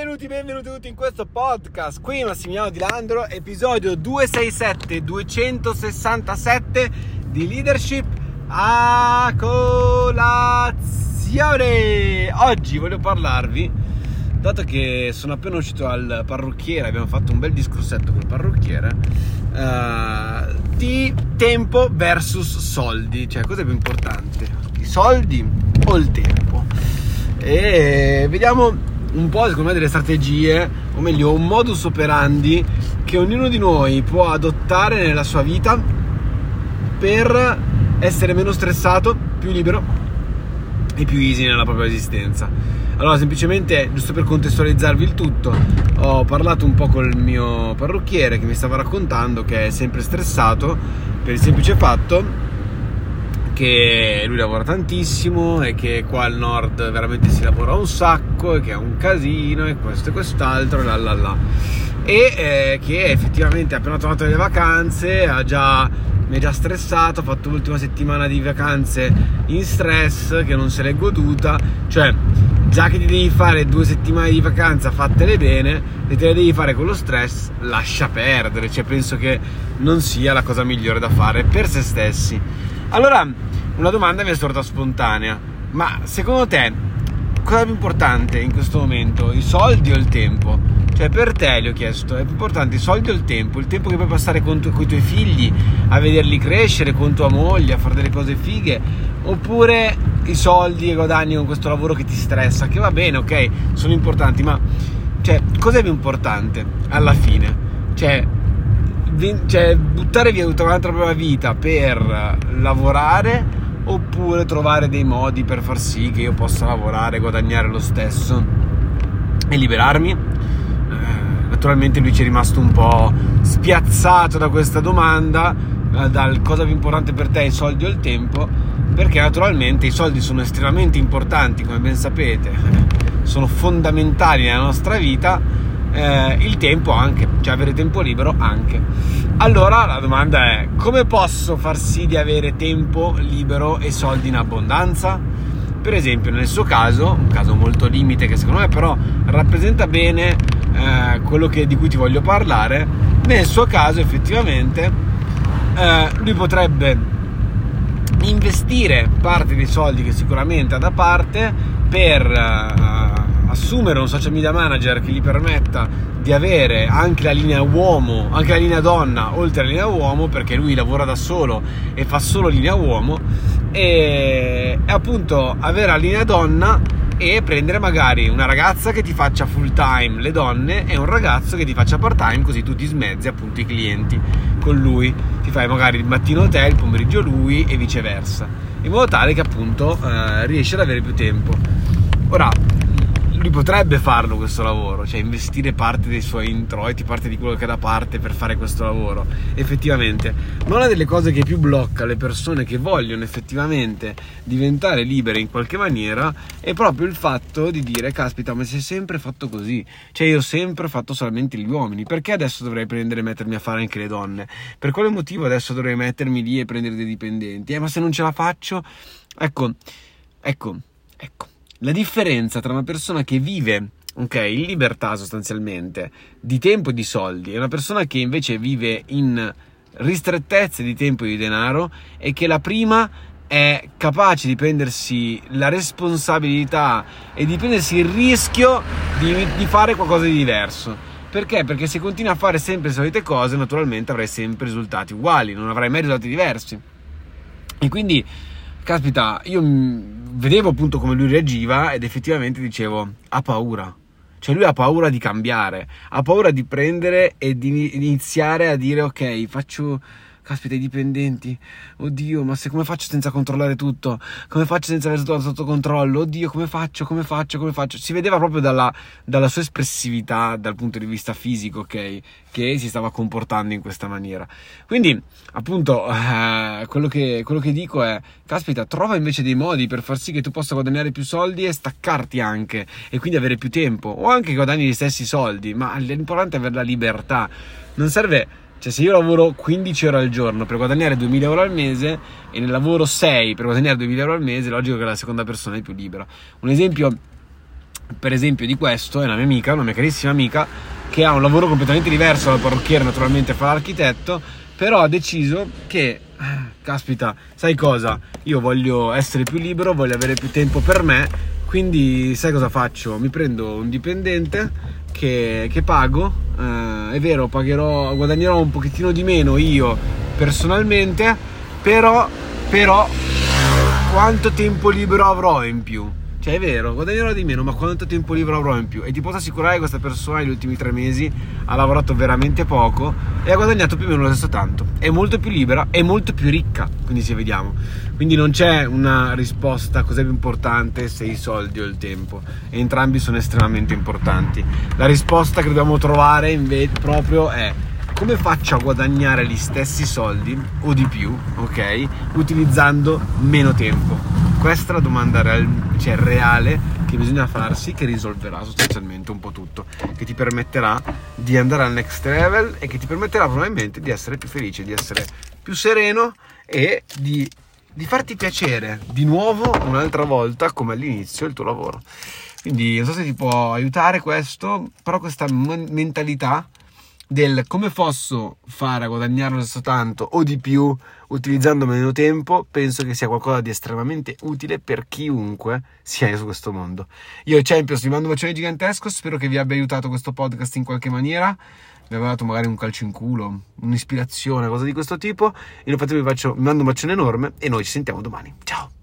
Benvenuti, benvenuti tutti in questo podcast. Qui Massimiliano Di Landro, episodio 267, 267 di leadership a colazione. Oggi voglio parlarvi, dato che sono appena uscito al parrucchiere, abbiamo fatto un bel discorsetto col parrucchiere, uh, di tempo versus soldi, cioè cosa è più importante, i soldi o il tempo? E vediamo un po' secondo me delle strategie, o meglio un modus operandi che ognuno di noi può adottare nella sua vita per essere meno stressato, più libero e più easy nella propria esistenza. Allora, semplicemente, giusto per contestualizzarvi il tutto, ho parlato un po' col mio parrucchiere che mi stava raccontando che è sempre stressato per il semplice fatto che lui lavora tantissimo e che qua al nord veramente si lavora un sacco e che è un casino e questo e quest'altro la la la. E eh, che effettivamente appena tornato dalle vacanze ha già, mi è già stressato ha fatto l'ultima settimana di vacanze in stress che non se l'è goduta. Cioè già che ti devi fare due settimane di vacanza fattele bene e te le devi fare con lo stress lascia perdere. Cioè penso che non sia la cosa migliore da fare per se stessi allora una domanda mi è sorta spontanea. Ma secondo te cosa è più importante in questo momento? I soldi o il tempo? Cioè per te gli ho chiesto, è più importante i soldi o il tempo? Il tempo che puoi passare con, tu, con i tuoi figli, a vederli crescere, con tua moglie, a fare delle cose fighe? Oppure i soldi che guadagni con questo lavoro che ti stressa? Che va bene, ok, sono importanti, ma cioè, cos'è più importante alla fine? Cioè, cioè buttare via tutta un'altra propria vita per lavorare oppure trovare dei modi per far sì che io possa lavorare, guadagnare lo stesso e liberarmi. Eh, naturalmente lui ci è rimasto un po' spiazzato da questa domanda, eh, dal cosa più importante per te, i soldi o il tempo, perché naturalmente i soldi sono estremamente importanti, come ben sapete, sono fondamentali nella nostra vita, eh, il tempo anche, cioè avere tempo libero anche. Allora la domanda è come posso far sì di avere tempo libero e soldi in abbondanza? Per esempio nel suo caso, un caso molto limite che secondo me però rappresenta bene eh, quello che, di cui ti voglio parlare, nel suo caso effettivamente eh, lui potrebbe investire parte dei soldi che sicuramente ha da parte per eh, assumere un social media manager che gli permetta di avere anche la linea uomo, anche la linea donna oltre alla linea uomo perché lui lavora da solo e fa solo linea uomo e, e appunto avere la linea donna e prendere magari una ragazza che ti faccia full time le donne e un ragazzo che ti faccia part time così tu ti smezzi appunto i clienti con lui. Ti fai magari il mattino te il pomeriggio lui e viceversa. In modo tale che appunto eh, riesci ad avere più tempo. Ora lui potrebbe farlo questo lavoro, cioè investire parte dei suoi introiti, parte di quello che ha da parte per fare questo lavoro, effettivamente. Ma una delle cose che più blocca le persone che vogliono effettivamente diventare libere in qualche maniera è proprio il fatto di dire, caspita, ma si è sempre fatto così, cioè io ho sempre fatto solamente gli uomini, perché adesso dovrei prendere e mettermi a fare anche le donne? Per quale motivo adesso dovrei mettermi lì e prendere dei dipendenti? Eh, ma se non ce la faccio? Ecco, ecco, ecco la differenza tra una persona che vive ok, in libertà sostanzialmente di tempo e di soldi e una persona che invece vive in ristrettezze di tempo e di denaro è che la prima è capace di prendersi la responsabilità e di prendersi il rischio di, di fare qualcosa di diverso. Perché? Perché se continui a fare sempre le solite cose, naturalmente avrai sempre risultati uguali, non avrai mai risultati diversi. E quindi caspita, io vedevo appunto come lui reagiva ed effettivamente dicevo, ha paura. Cioè lui ha paura di cambiare, ha paura di prendere e di iniziare a dire ok, faccio caspita, i dipendenti, oddio, ma se come faccio senza controllare tutto? Come faccio senza avere tutto sotto controllo? Oddio, come faccio, come faccio, come faccio? Si vedeva proprio dalla, dalla sua espressività dal punto di vista fisico, ok, che si stava comportando in questa maniera. Quindi, appunto, eh, quello, che, quello che dico è, caspita, trova invece dei modi per far sì che tu possa guadagnare più soldi e staccarti anche, e quindi avere più tempo, o anche guadagni gli stessi soldi, ma l'importante è avere la libertà. Non serve cioè, se io lavoro 15 ore al giorno per guadagnare 2000 euro al mese e ne lavoro 6 per guadagnare 2000 euro al mese, è logico che la seconda persona è più libera. Un esempio per esempio di questo è una mia amica, una mia carissima amica, che ha un lavoro completamente diverso dal parrucchiere, naturalmente fa l'architetto, però ha deciso che, caspita, sai cosa? Io voglio essere più libero, voglio avere più tempo per me, quindi sai cosa faccio? Mi prendo un dipendente che, che pago, eh, è vero, pagherò, guadagnerò un pochettino di meno io personalmente, però, però quanto tempo libero avrò in più? Cioè è vero, guadagnerò di meno, ma quanto tempo libero avrò in più? E ti posso assicurare che questa persona negli ultimi tre mesi ha lavorato veramente poco e ha guadagnato più o meno lo stesso tanto. È molto più libera e molto più ricca, quindi se vediamo. Quindi non c'è una risposta cos'è più importante se i soldi o il tempo. Entrambi sono estremamente importanti. La risposta che dobbiamo trovare invece proprio è come faccio a guadagnare gli stessi soldi o di più, ok? Utilizzando meno tempo questa è la domanda real, cioè reale che bisogna farsi che risolverà sostanzialmente un po' tutto, che ti permetterà di andare al next level e che ti permetterà probabilmente di essere più felice, di essere più sereno e di, di farti piacere di nuovo un'altra volta come all'inizio il tuo lavoro. Quindi non so se ti può aiutare questo, però questa mentalità del come posso fare a guadagnare lo stesso tanto o di più utilizzando meno tempo, penso che sia qualcosa di estremamente utile per chiunque sia su questo mondo. Io Champions vi mando un bacione gigantesco, spero che vi abbia aiutato questo podcast in qualche maniera, vi abbia dato magari un calcio in culo, un'ispirazione, cosa di questo tipo. Io nel frattempo vi, faccio, vi mando un bacione enorme e noi ci sentiamo domani. Ciao!